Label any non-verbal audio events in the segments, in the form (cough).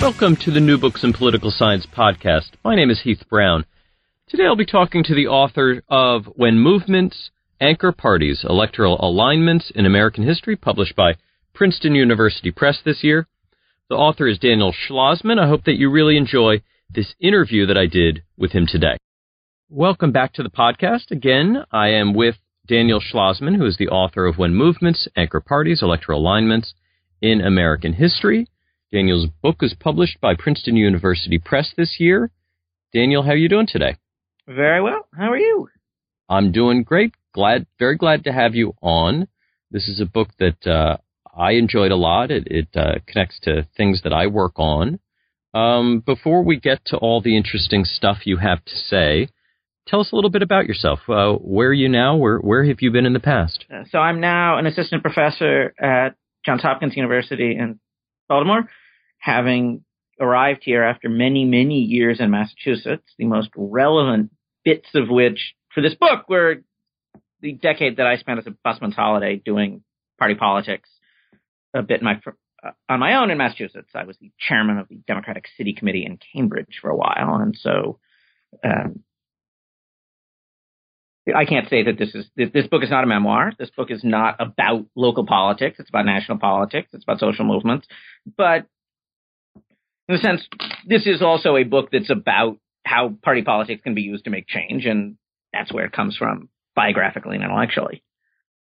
Welcome to the New Books in Political Science podcast. My name is Heath Brown. Today I'll be talking to the author of When Movements Anchor Parties Electoral Alignments in American History, published by Princeton University Press this year. The author is Daniel Schlozman. I hope that you really enjoy this interview that I did with him today. Welcome back to the podcast. Again, I am with Daniel Schlozman, who is the author of When Movements Anchor Parties Electoral Alignments in American History. Daniel's book is published by Princeton University Press this year. Daniel, how are you doing today? Very well. How are you? I'm doing great. Glad, very glad to have you on. This is a book that uh, I enjoyed a lot. It, it uh, connects to things that I work on. Um, before we get to all the interesting stuff you have to say, tell us a little bit about yourself. Uh, where are you now? Where where have you been in the past? Uh, so I'm now an assistant professor at Johns Hopkins University in Baltimore having arrived here after many, many years in Massachusetts, the most relevant bits of which for this book were the decade that I spent as a busman's holiday doing party politics a bit my, uh, on my own in Massachusetts. I was the chairman of the Democratic City Committee in Cambridge for a while. And so, um, I can't say that this is this, book is not a memoir. This book is not about local politics. It's about national politics. It's about social movements. But in a sense, this is also a book that's about how party politics can be used to make change, and that's where it comes from biographically and intellectually.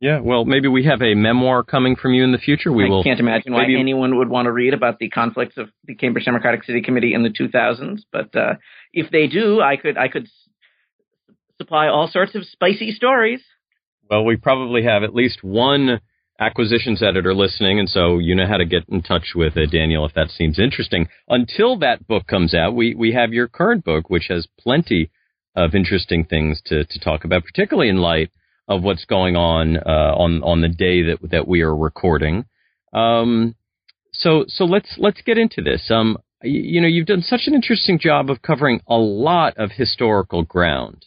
Yeah, well, maybe we have a memoir coming from you in the future. We I will. can't imagine why maybe- anyone would want to read about the conflicts of the Cambridge Democratic City Committee in the 2000s, but uh, if they do, I could I could supply all sorts of spicy stories. Well, we probably have at least one acquisitions editor listening, and so you know how to get in touch with uh, Daniel if that seems interesting. Until that book comes out, we we have your current book, which has plenty of interesting things to to talk about, particularly in light of what's going on uh, on on the day that that we are recording. Um, so so let's let's get into this. Um, y- you know, you've done such an interesting job of covering a lot of historical ground.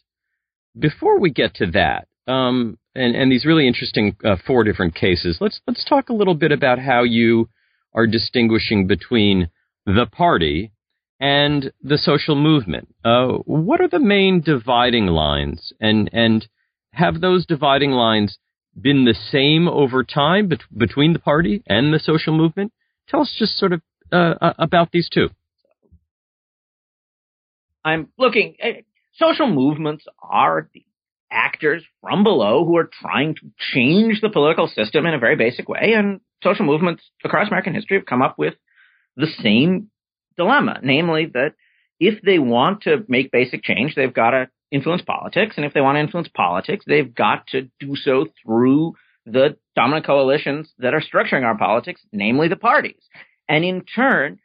Before we get to that, um, and, and these really interesting uh, four different cases, let's let's talk a little bit about how you are distinguishing between the party and the social movement. Uh, what are the main dividing lines, and and have those dividing lines been the same over time bet- between the party and the social movement? Tell us just sort of uh, uh, about these two. I'm looking. eh, Social movements are the actors from below who are trying to change the political system in a very basic way, and social movements across American history have come up with the same dilemma, namely that if they want to make basic change, they've got to influence politics, and if they want to influence politics, they've got to do so through the dominant coalitions that are structuring our politics, namely the parties. And in turn,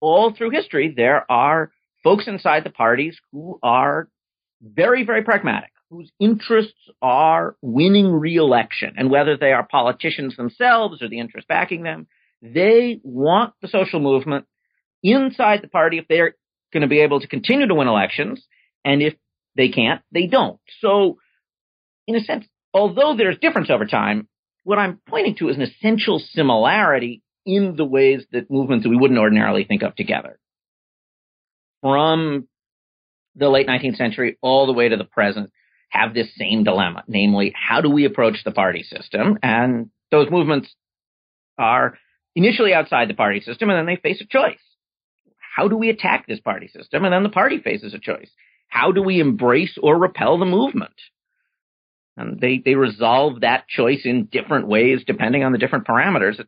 all through history, there are folks inside the parties who are very, very pragmatic, whose interests are winning re-election. And whether they are politicians themselves or the interest backing them, they want the social movement inside the party if they're going to be able to continue to win elections. And if they can't, they don't. So, in a sense, although there's difference over time, what I'm pointing to is an essential similarity in the ways that movements that we wouldn't ordinarily think of together from the late 19th century all the way to the present have this same dilemma, namely, how do we approach the party system? And those movements are initially outside the party system, and then they face a choice. How do we attack this party system? And then the party faces a choice. How do we embrace or repel the movement? And they, they resolve that choice in different ways depending on the different parameters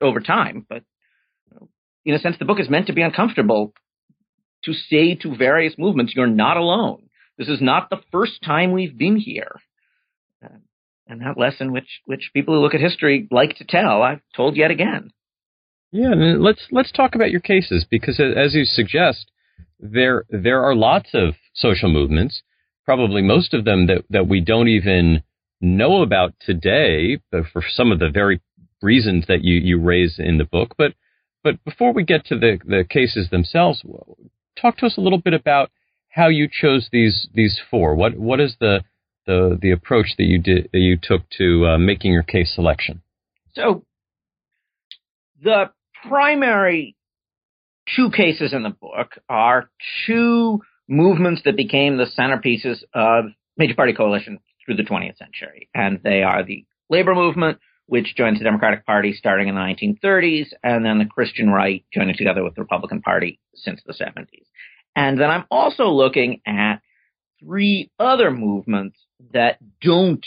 over time. But in a sense, the book is meant to be uncomfortable to say to various movements, you're not alone. This is not the first time we've been here. And that lesson, which, which people who look at history like to tell, I've told yet again. Yeah, and let's let's talk about your cases because, as you suggest, there there are lots of social movements, probably most of them that that we don't even know about today, for some of the very reasons that you you raise in the book. But but before we get to the the cases themselves, talk to us a little bit about how you chose these these four. What what is the the the approach that you did that you took to uh, making your case selection? So the primary two cases in the book are two movements that became the centerpieces of major party coalition through the 20th century. And they are the labor movement, which joins the Democratic Party starting in the 1930s, and then the Christian right joining together with the Republican Party since the 70s. And then I'm also looking at three other movements that don't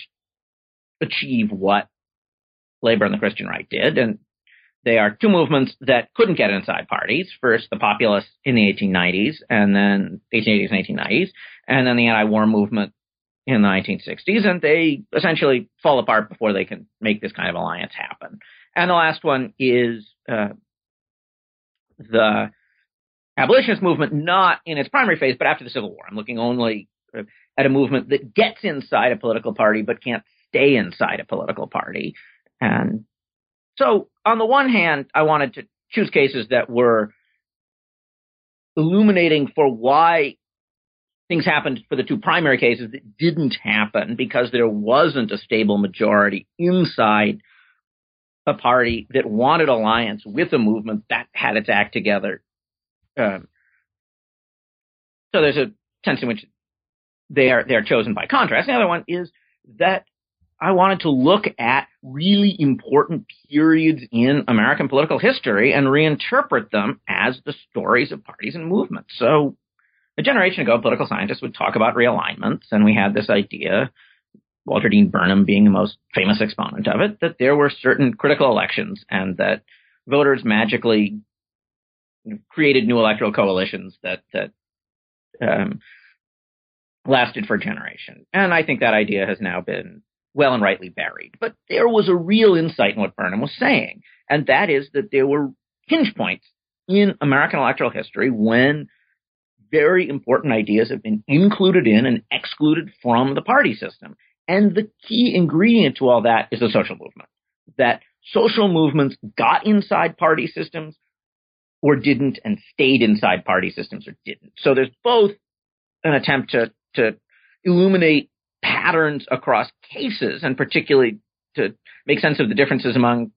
achieve what labor and the Christian right did. And they are two movements that couldn't get inside parties. First, the populists in the 1890s, and then 1880s and 1890s, and then the anti-war movement in the 1960s, and they essentially fall apart before they can make this kind of alliance happen. And the last one is uh, the abolitionist movement, not in its primary phase, but after the Civil War. I'm looking only at a movement that gets inside a political party but can't stay inside a political party. And so on the one hand, I wanted to choose cases that were illuminating for why things happened for the two primary cases that didn't happen because there wasn't a stable majority inside a party that wanted alliance with a movement that had its act together. Um, so there's a sense in which they are they are chosen by contrast. The other one is that I wanted to look at really important periods in American political history and reinterpret them as the stories of parties and movements. So a generation ago, political scientists would talk about realignments, and we had this idea, Walter Dean Burnham being the most famous exponent of it, that there were certain critical elections and that voters magically created new electoral coalitions that that um, lasted for a generation. And I think that idea has now been well and rightly buried. But there was a real insight in what Burnham was saying, and that is that there were hinge points in American electoral history when very important ideas have been included in and excluded from the party system. And the key ingredient to all that is the social movement. That social movements got inside party systems or didn't and stayed inside party systems or didn't. So there's both an attempt to, to illuminate patterns across cases and particularly to make sense of the differences among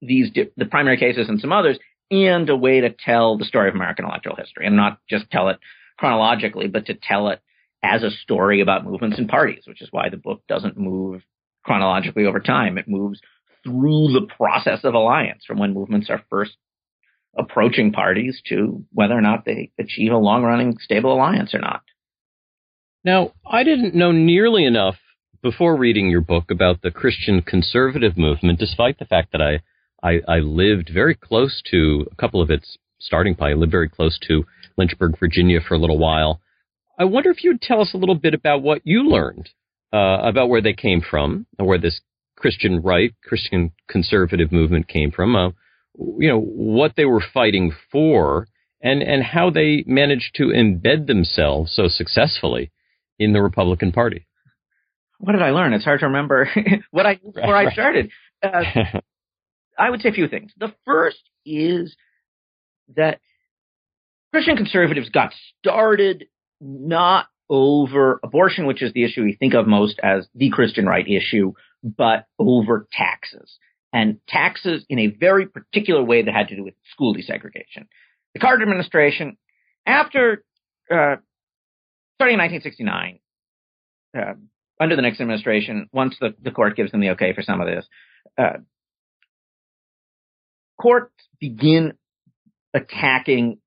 these the primary cases and some others and a way to tell the story of American electoral history and not just tell it chronologically but to tell it as a story about movements and parties which is why the book doesn't move chronologically over time it moves through the process of alliance from when movements are first approaching parties to whether or not they achieve a long running stable alliance or not now, I didn't know nearly enough before reading your book about the Christian conservative movement, despite the fact that I, I, I lived very close to a couple of its starting point. I lived very close to Lynchburg, Virginia for a little while. I wonder if you would tell us a little bit about what you learned uh, about where they came from, where this Christian right, Christian conservative movement came from, uh, you know, what they were fighting for, and, and how they managed to embed themselves so successfully in the Republican Party? What did I learn? It's hard to remember (laughs) what I (laughs) before I started. Uh, (laughs) I would say a few things. The first is that Christian conservatives got started not over abortion, which is the issue we think of most as the Christian right issue, but over taxes. And taxes in a very particular way that had to do with school desegregation. The Carter administration, after uh, starting in 1969, uh, under the Nixon administration, once the, the court gives them the okay for some of this, uh, courts begin attacking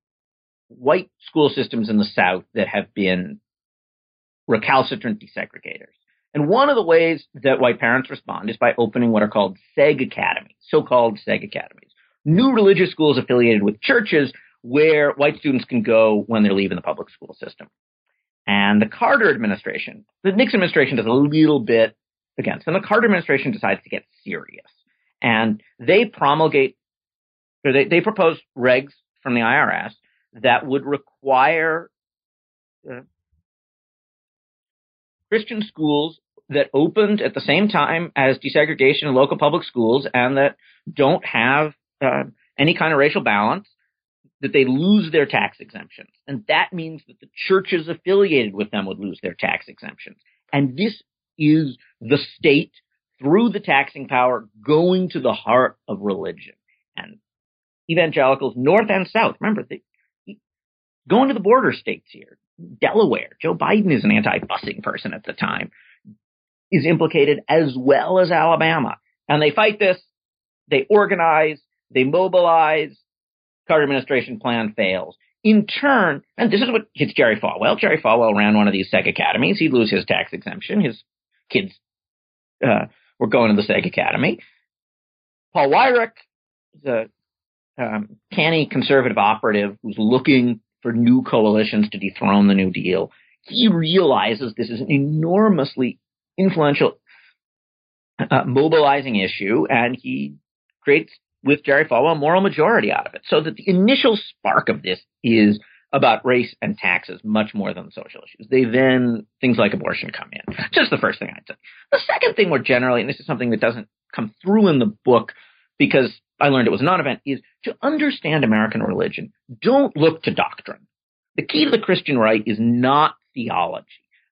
white school systems in the South that have been recalcitrant desegregators. And one of the ways that white parents respond is by opening what are called seg academies, so-called seg academies, new religious schools affiliated with churches where white students can go when they're leaving the public school system. And the Carter administration, the Nixon administration does a little bit against, and the Carter administration decides to get serious. And they promulgate they, they proposed regs from the IRS that would require uh, Christian schools that opened at the same time as desegregation in local public schools and that don't have uh, any kind of racial balance, that they lose their tax exemptions. And that means that the churches affiliated with them would lose their tax exemptions. And this is the state through the taxing power going to the heart of religion. And evangelicals, north and south, remember, they, going to the border states here, Delaware, Joe Biden is an anti-busing person at the time, is implicated as well as Alabama. And they fight this, they organize, they mobilize, Carter administration plan fails. In turn, and this is what hits Jerry Falwell. Jerry Falwell ran one of these SEG academies. He'd lose his tax exemption. His kids uh, were going to the SEG academy. Paul Weyrich, the um, canny conservative operative who's looking for new coalitions to dethrone the New Deal. He realizes this is an enormously influential, uh, mobilizing issue, and he creates with Jerry Falwell a moral majority out of it. So that the initial spark of this is about race and taxes much more than social issues. They then, things like abortion come in. Just the first thing I'd say. The second thing more generally, and this is something that doesn't come through in the book because I learned it was a non-event, is to understand American religion, don't look to doctrine. The key to the Christian right is not theology.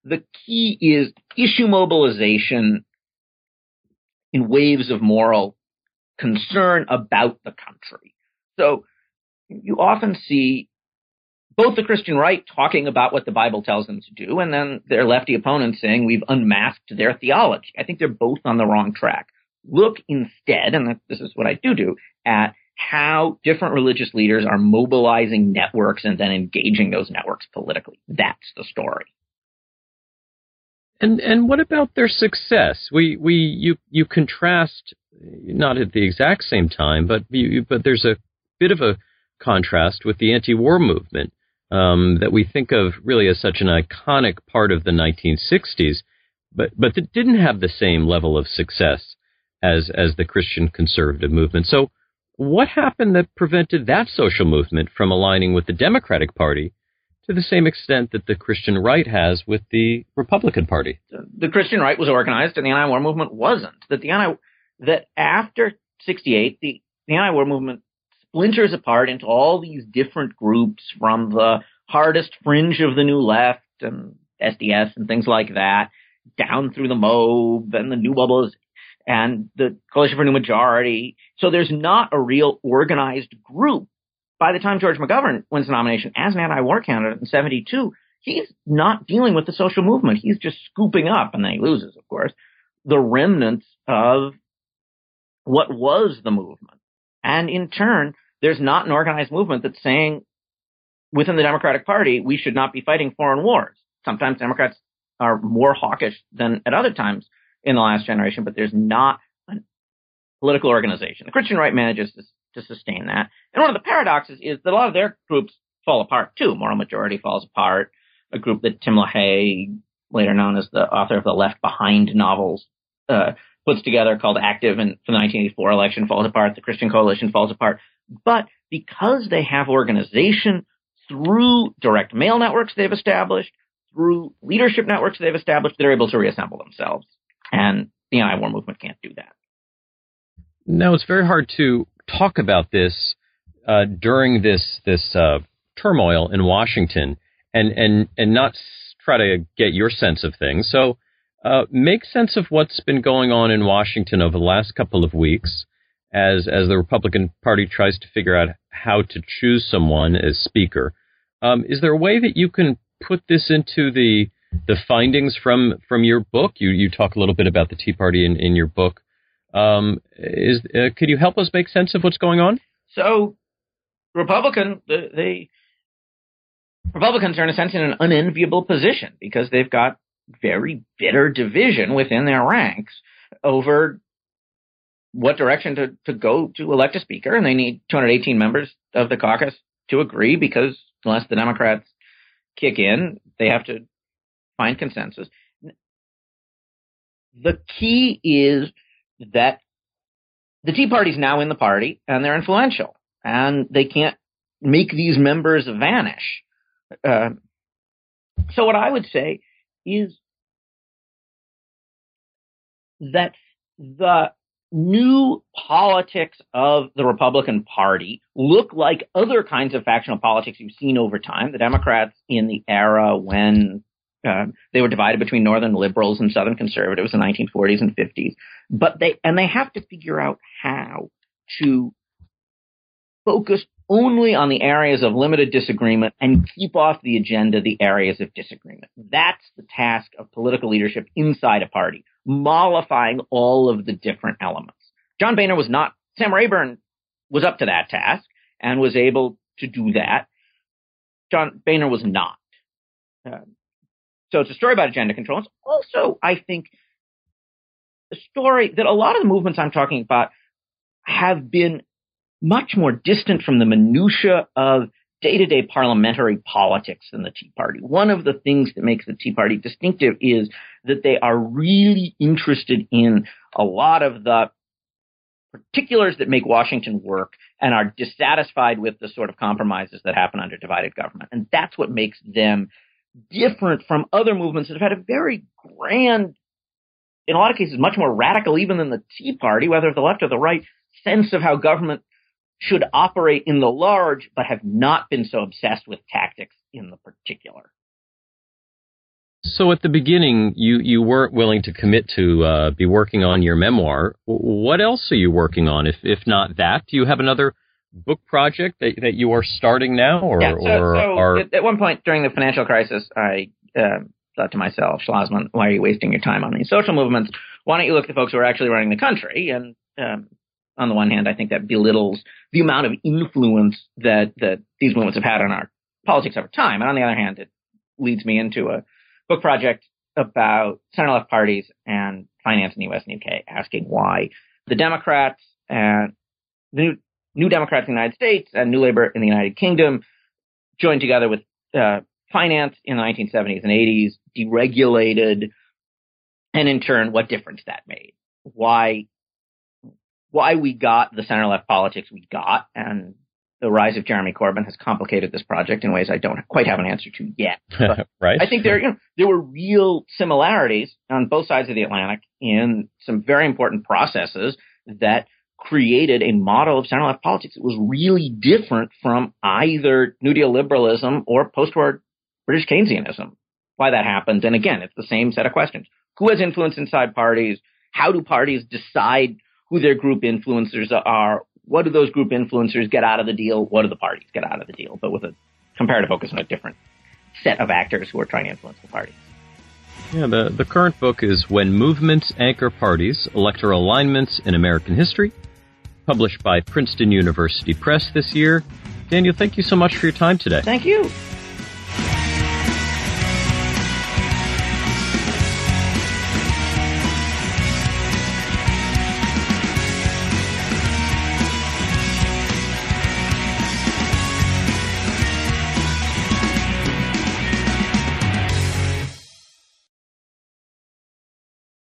The key is issue mobilization in waves of moral concern about the country. So you often see both the Christian right talking about what the Bible tells them to do, and then their lefty opponents saying we've unmasked their theology. I think they're both on the wrong track. Look instead, and this is what I do do, at how different religious leaders are mobilizing networks and then engaging those networks politically. That's the story. And and what about their success? We we you you contrast not at the exact same time, but you, but there's a bit of a contrast with the anti-war movement um, that we think of really as such an iconic part of the 1960s, but but that didn't have the same level of success as as the Christian conservative movement. So, what happened that prevented that social movement from aligning with the Democratic Party to the same extent that the Christian right has with the Republican Party? The Christian right was organized, and the anti-war movement wasn't. That the anti that after 68, the, the anti-war movement splinters apart into all these different groups from the hardest fringe of the new left and SDS and things like that, down through the MOB and the New Bubbles and the Coalition for New Majority. So there's not a real organized group. By the time George McGovern wins the nomination as an anti-war candidate in 72, he's not dealing with the social movement. He's just scooping up, and then he loses, of course, the remnants of what was the movement. And in turn, there's not an organized movement that's saying within the Democratic Party, we should not be fighting foreign wars. Sometimes Democrats are more hawkish than at other times in the last generation, but there's not a political organization. The Christian right manages to, to sustain that. And one of the paradoxes is that a lot of their groups fall apart too. Moral Majority falls apart. A group that Tim LaHaye, later known as the author of the Left Behind novels, uh, puts together called Active and for the 1984 election falls apart. The Christian Coalition falls apart. But because they have organization through direct mail networks they've established, through leadership networks they've established, they're able to reassemble themselves. And the anti-war movement can't do that. Now it's very hard to talk about this uh, during this this uh, turmoil in Washington, and and and not try to get your sense of things. So uh, make sense of what's been going on in Washington over the last couple of weeks as as the Republican Party tries to figure out how to choose someone as Speaker. Um, is there a way that you can put this into the the findings from from your book? You you talk a little bit about the Tea Party in, in your book. Um, is uh, could you help us make sense of what's going on? So, Republican the, the Republicans are in a sense in an unenviable position because they've got very bitter division within their ranks over what direction to, to go to elect a speaker, and they need 218 members of the caucus to agree because unless the Democrats kick in, they have to find consensus. The key is that the Tea Party's now in the party and they're influential. and they can't make these members vanish. Uh, so what I would say is that the new politics of the Republican Party look like other kinds of factional politics you've seen over time. The Democrats in the era when uh, they were divided between Northern liberals and Southern conservatives in the 1940s and 50s, but they and they have to figure out how to focus only on the areas of limited disagreement and keep off the agenda the areas of disagreement. That's the task of political leadership inside a party, mollifying all of the different elements. John Boehner was not, Sam Rayburn was up to that task and was able to do that. John Boehner was not. Uh, so it's a story about agenda control. It's also, I think, a story that a lot of the movements I'm talking about have been much more distant from the minutia of day-to-day parliamentary politics than the Tea Party. One of the things that makes the Tea Party distinctive is that they are really interested in a lot of the particulars that make Washington work and are dissatisfied with the sort of compromises that happen under divided government. And that's what makes them different from other movements that have had a very grand, in a lot of cases, much more radical even than the Tea Party, whether the left or the right, sense of how government should operate in the large, but have not been so obsessed with tactics in the particular. So at the beginning, you, you weren't willing to commit to uh, be working on your memoir. What else are you working on? If if not that, do you have another book project that, that you are starting now, or, yeah, so, or so are... at, at, one point during the financial crisis, I uh, thought to myself, Schlozman, why are you wasting your time on these social movements? Why don't you look at the folks who are actually running the country? And um, on the one hand, I think that belittles the amount of influence that, that these movements have had on our politics over time. And on the other hand, it leads me into a book project about center left parties and finance in the US and UK, asking why the Democrats and the new, Democrats in the United States and New Labour in the United Kingdom joined together with uh, finance in the 1970s and 80s, deregulated, and in turn, what difference that made. Why why we got the center left politics we got, and the rise of Jeremy Corbyn has complicated this project in ways I don't quite have an answer to yet. (laughs) right. I think there, you know, there were real similarities on both sides of the Atlantic in some very important processes that created a model of center left politics that was really different from either New Deal liberalism or post-war British Keynesianism. Why that happened. And again, it's the same set of questions. Who has influence inside parties? How do parties decide who their group influencers are. What do those group influencers get out of the deal? What do the parties get out of the deal? But with a comparative focus on a different set of actors who are trying to influence the parties. Yeah, the, the current book is When Movements Anchor Parties Electoral Alignments in American History, published by Princeton University Press this year. Daniel, thank you so much for your time today. Thank you.